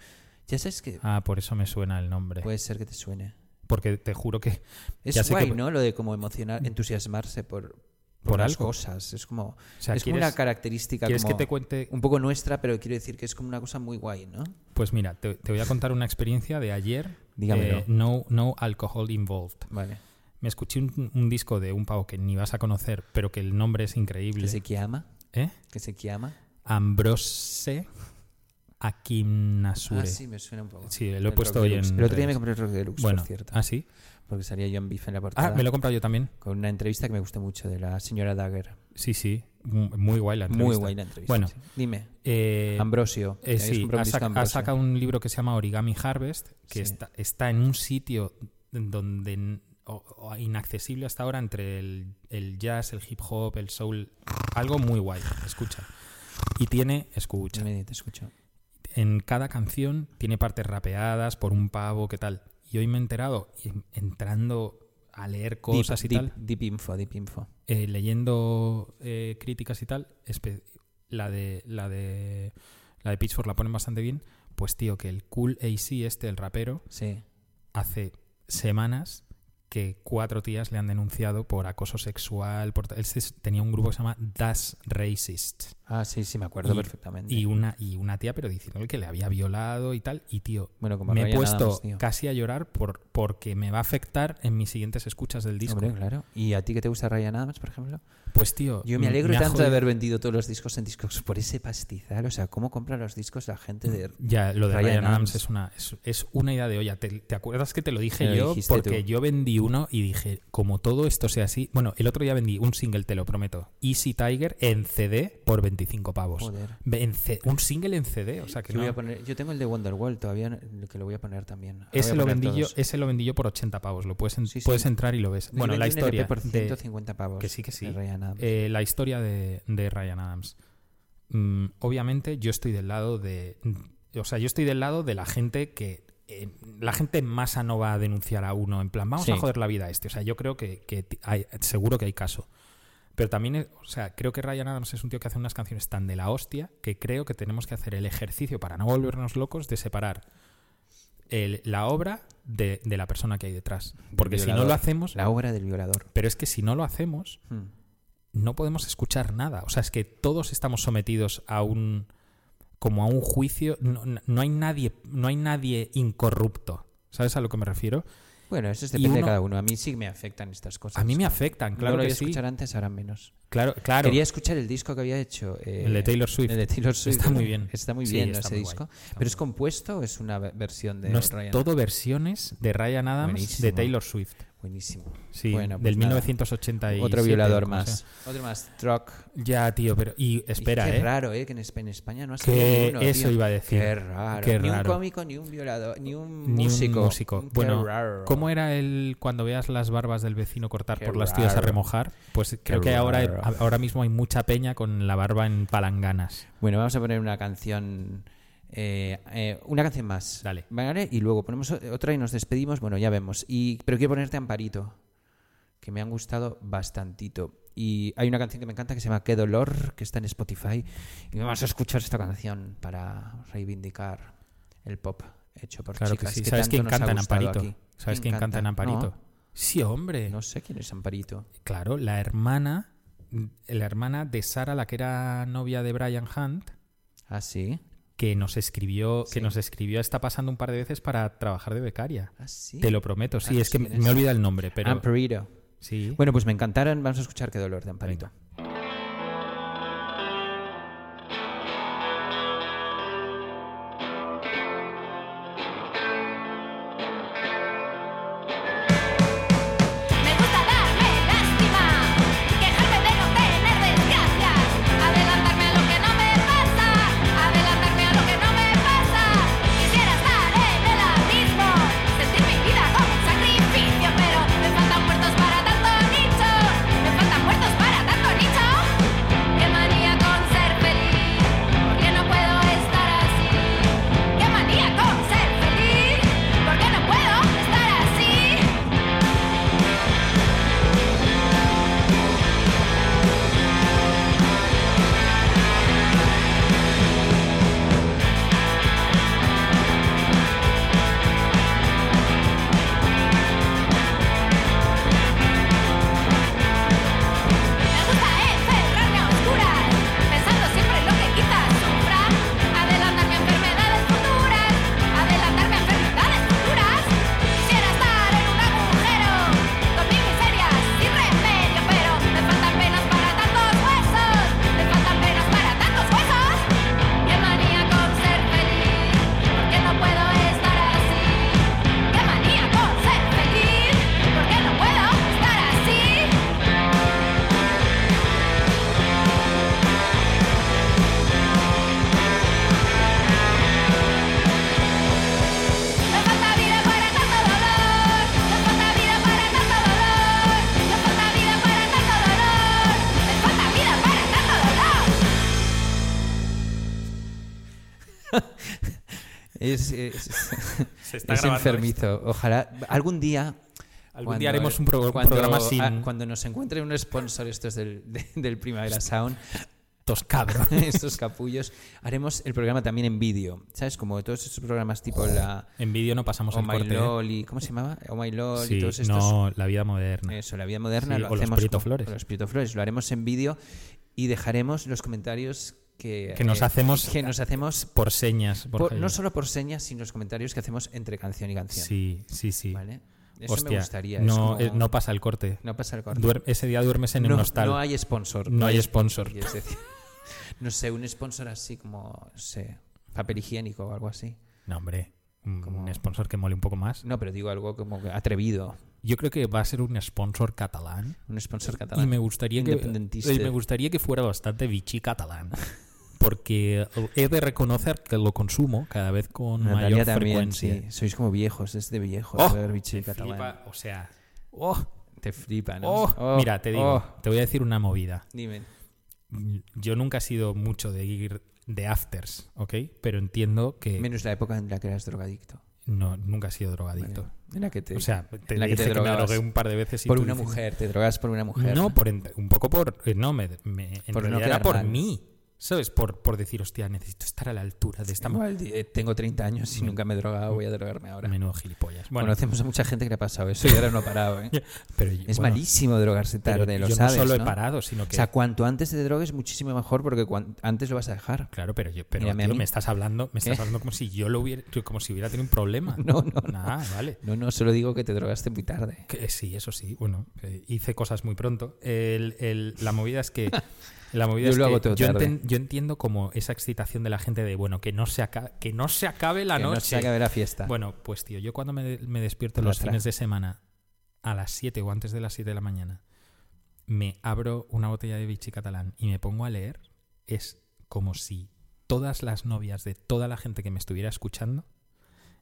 Ya sabes que
Ah, por eso me suena el nombre.
puede ser que te suene.
Porque te juro que.
Es
ya
guay,
que-
¿no? Lo de como emocionar, entusiasmarse por, por, las
algo.
cosas. Es como,
O sea,
es como
¿quieres-
una característica
¿Quieres
como
que te cuente?
un poco nuestra, pero quiero decir que es como una cosa muy guay, ¿no?
Pues mira, te, te voy a contar una experiencia de ayer.
Dígamelo.
eh, no, no alcohol involved.
Vale.
Me escuché un, un disco de un pavo que ni vas a conocer, pero que el nombre es increíble.
Que se llama,
¿Eh?
que se llama.
Ambrose Akinasure.
Ah, sí, me suena un poco.
Sí, lo he
El
puesto hoy en
El otro día me compré el Rock Deluxe,
Bueno,
por cierto.
¿ah, sí?
Porque salía John Beef en la portada.
Ah, me lo he comprado yo también.
Con una entrevista que me gustó mucho de la señora Dagger.
Sí, sí. Muy guay la entrevista.
Muy guay la entrevista.
Bueno,
sí. Dime.
eh,
Ambrosio.
eh,
¿Habéis
sí, ha,
disco
sac- ha
Ambrosio?
sacado un libro que se llama Origami Harvest, que
Sí.
está, está en un sitio donde n- o- o inaccesible hasta ahora entre el, el jazz, el hip hop, el soul, algo muy guay. Escucha. Y tiene, escucha,
Dime, te escucho.
en cada canción tiene partes rapeadas por un pavo, ¿qué tal? Y hoy me he enterado, entrando a leer cosas
deep,
y
deep,
tal,
Deep info, deep info.
eh, leyendo eh, críticas y tal, la de la de la de Pitchfork la ponen bastante bien. Pues tío, que el Cool AC este, el rapero,
Sí.
hace semanas que cuatro tías le han denunciado por acoso sexual. Por, él tenía un grupo que se llama Das Racist.
Ah, sí, sí, me acuerdo
Y-
perfectamente.
Y una, y una tía, pero diciéndole que le había violado y tal. Y tío,
bueno, como
me he puesto
tío.
casi a llorar por, porque me va a afectar en mis siguientes escuchas del disco.
Hombre, claro. ¿Y a ti que te gusta Ryan Adams, por ejemplo?
Pues tío,
Yo me alegro tanto de haber vendido todos los discos en discos por ese pastizal. O sea, ¿cómo compra los discos la gente de...
Ya, lo de
Ryan
Ryan, Adams,
Adams.
es una, es, es una idea de olla. ¿Te, te acuerdas que te lo dije
Me
yo? Porque
tú.
yo vendí uno y dije, como todo esto sea así. Bueno, el otro día vendí un single, te lo prometo. Easy Tiger en CD por 25 pavos.
Joder.
Ve- en C- un single en CD, o sea que
Yo, voy
no-
a poner, yo tengo el de Wonderwall todavía, que lo voy a poner también.
Ese
voy
lo, vendí yo, ese lo vendí yo por 80 pavos. Lo puedes, en-
Sí, sí.
puedes entrar y lo ves.
Yo
Bueno, la
LP
historia.
por
de-
150 pavos.
que sí, que sí.
de Ryan Adams.
Eh, la historia de, de Ryan Adams. Mm, obviamente yo estoy del lado de... O sea, yo estoy del lado de la gente que... eh, la gente en masa no va a denunciar a uno en plan, vamos
Sí.
a joder la vida a este. O sea, yo creo que, que ti- hay- seguro que hay caso. Pero también, es- o sea, creo que Ryan Adams es un tío que hace unas canciones tan de la hostia que creo que tenemos que hacer el ejercicio para no volvernos locos de separar el- la obra de, de la persona que hay detrás. Porque si no lo hacemos...
La obra del violador.
Pero es que si no lo hacemos,
Hmm.
No podemos escuchar nada. O sea, es que todos estamos sometidos a un como a un juicio. No, no- no hay nadie, no hay nadie incorrupto. ¿Sabes a lo que me refiero?
Bueno, eso depende de cada uno. A mí sí me afectan estas cosas.
A mí me
¿no?
afectan,
No
claro
lo
que sí.
escuchar antes, ahora menos.
Claro, claro.
Quería escuchar el disco que había hecho. eh,
El de Taylor Swift.
El de Taylor Swift.
Está muy bien.
Está muy
Sí,
bien
está
ese
muy
disco.
guay.
¿Pero es compuesto o es una ve- versión de
no es
Ryan?
todo versiones de Ryan Adams
Buenísimo.
de Taylor Swift.
Buenísimo.
Sí,
Bueno, pues
del
nada.
1987.
Otro violador más.
sea.
Otro más. Truck.
Ya, tío, pero. Y espera,
Y qué
¿eh?
raro, ¿eh? Que en Espa- en España no ha
Que
salido ninguno,
eso
tío.
iba a decir.
Qué raro.
Qué
ni
raro.
un cómico, ni un violador, ni un
Ni
músico.
un músico.
Qué
Bueno,
raro.
¿cómo era el cuando veas las barbas del vecino cortar
Qué
por las tías a remojar? Pues creo que ahora, ahora mismo hay mucha peña con la barba en palanganas.
Bueno, vamos a poner una canción. Eh, eh, una canción más.
Dale.
¿Vale? Y luego ponemos otra y nos despedimos. Bueno, ya vemos. Y, pero quiero ponerte Amparito. Que me han gustado bastantito. Y hay una canción que me encanta que se llama Qué dolor, que está en Spotify. Y vamos a escuchar esta canción para reivindicar el pop hecho por
Claro
chicas.
que sí. ¿Sabes quién canta en Amparito?
aquí.
¿Sabes quién canta en Amparito?
No,
Sí, hombre.
no sé quién es Amparito.
Claro, la hermana, la hermana de Sara, la que era novia de Brian Hunt,
Ah, sí.
Que nos escribió,
Sí.
que nos escribió, está pasando un par de veces para trabajar de becaria.
Ah, sí.
Te lo prometo, sí,
Ah,
es que me olvida el nombre, pero
Amparito.
sí.
Bueno, pues me encantaron. Vamos a escuchar Qué dolor de Amparito. Es, es-
Se está
es enfermizo. Ojalá algún día.
Algún día haremos un, pro- un
cuando-
programa sin
ah, cuando nos encuentre un sponsor estos del, de- del Primavera Sound,
estos cabrones.
estos capullos, haremos el programa también en vídeo. ¿Sabes? Como todos esos programas tipo la
En vídeo no pasamos
Oh
el
My
corte. ¿eh?
LOL y ¿cómo se llamaba? Oh My LOL
Sí,
y todos estos.
no, la vida moderna.
Eso, la vida moderna
Sí,
lo
o los
hacemos
Prieto
con-
Flores.
con los Prieto Flores. Lo haremos en vídeo y dejaremos los comentarios que,
Que nos
eh,
hacemos-
que nos hacemos
Por señas.
por- no solo por señas, sino los comentarios que hacemos entre canción y canción.
Sí, sí, sí.
¿Vale? Eso
Hostia,
me gustaría.
no,
como-
eh, no pasa el corte.
no pasa el corte.
Duer- ese día duermes en
no,
un hostal.
no hay sponsor.
No hay sponsor.
quieres decir. no sé, un sponsor así como, no sé, papel higiénico o algo así.
No, hombre. Un
Como-
un sponsor que mole un poco más.
No, pero digo algo como atrevido.
Yo creo que va a ser un sponsor catalán.
Un sponsor catalán.
Y me gustaría que me gustaría que fuera bastante vichy catalán. Porque he de reconocer que lo consumo cada vez con
Natalia
mayor
también,
frecuencia.
sí. Sois como viejos, es de viejos.
Oh,
ver bichi
me
catalán.
flipa, o sea, oh,
Te flipa, ¿no?
oh.
Oh,
mira, te digo,
oh.
te voy a decir una movida.
Dime.
Yo nunca he sido mucho de ir de afters, ¿ok? Pero entiendo que
Menos la época en la que eras drogadicto.
no, nunca he sido drogadicto.
Vale. En la que te,
O sea, te
la que te
que me drogué un par de veces y
por una
dices-
mujer, te drogas por una mujer.
No, por un poco por... eh, No, me, me- en
Por no
era por
mal.
mí. ¿Sabes? Por, por decir, hostia, necesito estar a la altura de esta.
Igual, eh, tengo 30 años y nunca me he drogado, voy a drogarme ahora.
Menudo gilipollas. Bueno,
Conocemos a mucha gente que le ha pasado eso y ahora no ha parado. ¿eh?
pero
Es
bueno,
malísimo drogarse
pero
tarde, lo
yo
sabes.
no solo he parado, sino que...
O sea, cuanto antes te drogues, muchísimo mejor porque antes lo vas a dejar.
Claro, pero yo, pero tío, me estás hablando, me estás
¿Qué?
hablando como si yo lo hubiera, como si hubiera tenido un problema.
No, no, no.
Nah, vale.
No, no, solo digo que te drogaste muy tarde.
Que, sí, eso sí. Bueno, eh, hice cosas muy pronto. El- el- la movida es que la movida
Yo
es
lo
que
hago todo
yo,
tarde.
enten- yo entiendo como esa excitación de la gente de bueno que no se acabe, que no se acabe la
que
noche.
no se acabe la fiesta.
Bueno, pues tío, yo cuando me, de- me despierto los fines de semana a las 7 o antes de las 7 de la mañana, me abro una botella de Vichy catalán y me pongo a leer, es como si todas las novias de toda la gente que me estuviera escuchando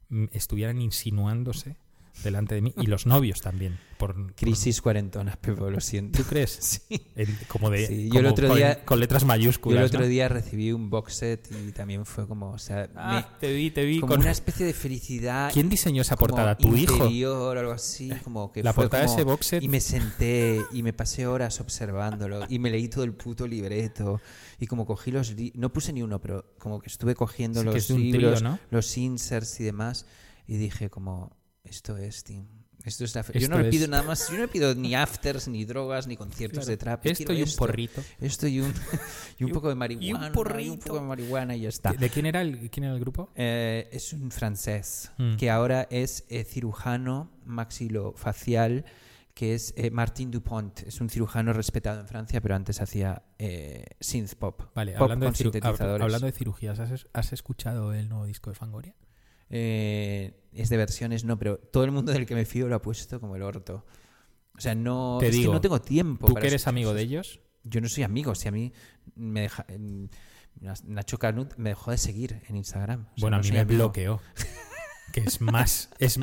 mm, estuvieran insinuándose delante de mí y los novios también. Por, por-
Crisis cuarentona, Pepo, lo siento.
¿Tú crees?
Sí.
Como de
Sí, yo
como
el otro
con,
día-
con letras
Yo
mayúsculas.
el otro
¿no?
día recibí un box set y también fue como, o sea,
Ah,
me-
te vi, te vi
como
con
una especie de felicidad.
¿Quién diseñó esa portada? ¿Tu hijo?
interior, algo así, como que
La
fue
portada de ese box set.
Y me senté y me pasé horas observándolo y me leí todo el puto libreto y como cogí los no puse ni uno, pero como que estuve cogiendo
Sí,
los
trío,
libros,
¿no?
los inserts y demás y dije como esto es, tío. Esto es la fe- Yo
Esto
no le pido
es-
nada más, yo no le pido ni afters, ni drogas, ni conciertos
Claro.
de trap.
Esto y un porrito.
Esto y un, y un
Y
poco de
y un
marihuana.
porrito.
un poco de marihuana y ya está.
¿De quién era el, quién era el grupo?
Eh, es un francés
Mm.
que ahora es eh, cirujano maxilofacial, que es eh, Martin Dupont. Es un cirujano respetado en Francia, pero antes hacía eh, synth pop.
Vale,
Pop
hablando de, hablando de cirugías, ¿has, has escuchado el nuevo disco de Fangoria?
Eh, es de versiones, no, pero todo el mundo del que me fío lo ha puesto como el orto. O sea, no,
Te
es
digo,
que no tengo tiempo.
¿Tú
para
que eres amigo
cosas.
de ellos?
Yo no soy amigo, si a mí me deja. Nacho Canut me dejó de seguir en Instagram. O sea,
bueno,
no
a mí me
amigo.
bloqueó. que es más... Es,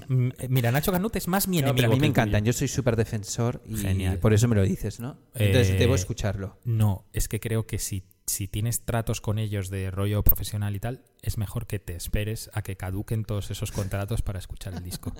mira, Nacho Canut es más mi
No,
enemigo.
pero a mí me encantan. Yo soy súper defensor y
Genial.
por eso me lo dices, ¿no? Entonces
Eh,
debo escucharlo.
No, es que creo que si, si tienes tratos con ellos de rollo profesional y tal, es mejor que te esperes a que caduquen todos esos contratos para escuchar el disco.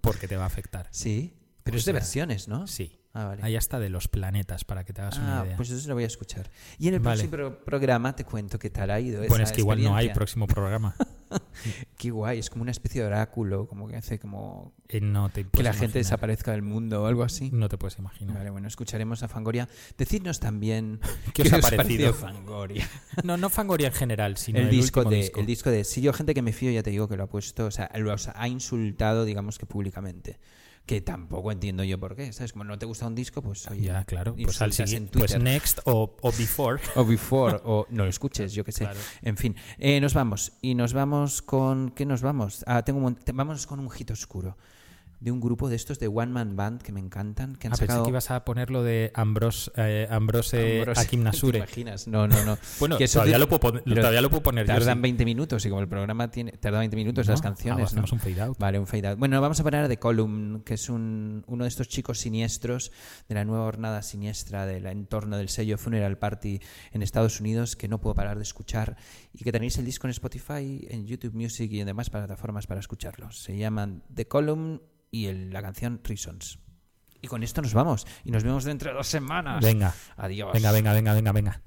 Porque te va a afectar.
Sí, pero
O
es de versiones, ¿no?
Sí.
Ah, vale.
Ahí hasta de los planetas, para que te hagas una
Ah,
idea.
pues eso lo voy a escuchar. Y en el
Vale.
próximo pro- programa te cuento qué tal ha ido.
bueno,
esa
es que igual no hay próximo programa.
Qué guay, es como una especie de oráculo, como que hace como
Eh, no te
que la gente desaparezca del mundo o algo así.
No te puedes imaginar.
Vale, bueno, escucharemos a Fangoria. Decidnos también
¿Qué os ha parecido?
Fangoria.
No, no Fangoria en general, sino
el,
el,
disco de,
disco.
el disco de. Si yo, gente que me fío, ya te digo que lo ha puesto, o sea, lo ha insultado, digamos que públicamente. Que tampoco entiendo yo por qué, ¿sabes? Como no te gusta un disco, pues oye.
ya, claro. Pues al siguiente, pues next o, o before.
O before, o no lo escuches, yo qué sé.
Claro.
En fin, eh, nos vamos. Y nos vamos con. ¿Qué nos vamos? Ah, tengo un Vamos con un hit oscuro. De un grupo de estos de One Man Band que me encantan, que han
Ah, pensé
sacado...
que ibas a poner lo de Ambros, eh, Ambrose,
Ambrose,
Akim
¿te
Nasure.
imaginas? No, no, no.
Bueno,
Que
todavía, lo puedo, todavía lo poner yo,
Tardan
sí.
20 minutos y como el programa tiene tarda 20 minutos
No,
las
ah,
canciones,
hacemos
¿no?
un fade out.
Vale, un fade out. Bueno, vamos a poner a The Column, que es un, uno de estos chicos siniestros de la nueva hornada siniestra del entorno del sello Funeral Party en Estados Unidos que no puedo parar de escuchar y que tenéis el disco en Spotify, en YouTube Music y en demás plataformas para escucharlos. Se llaman The Column y el- la canción Reasons. Y con esto nos vamos y nos vemos dentro de dos semanas.
Venga,
Adiós.
venga, venga, venga, venga, venga.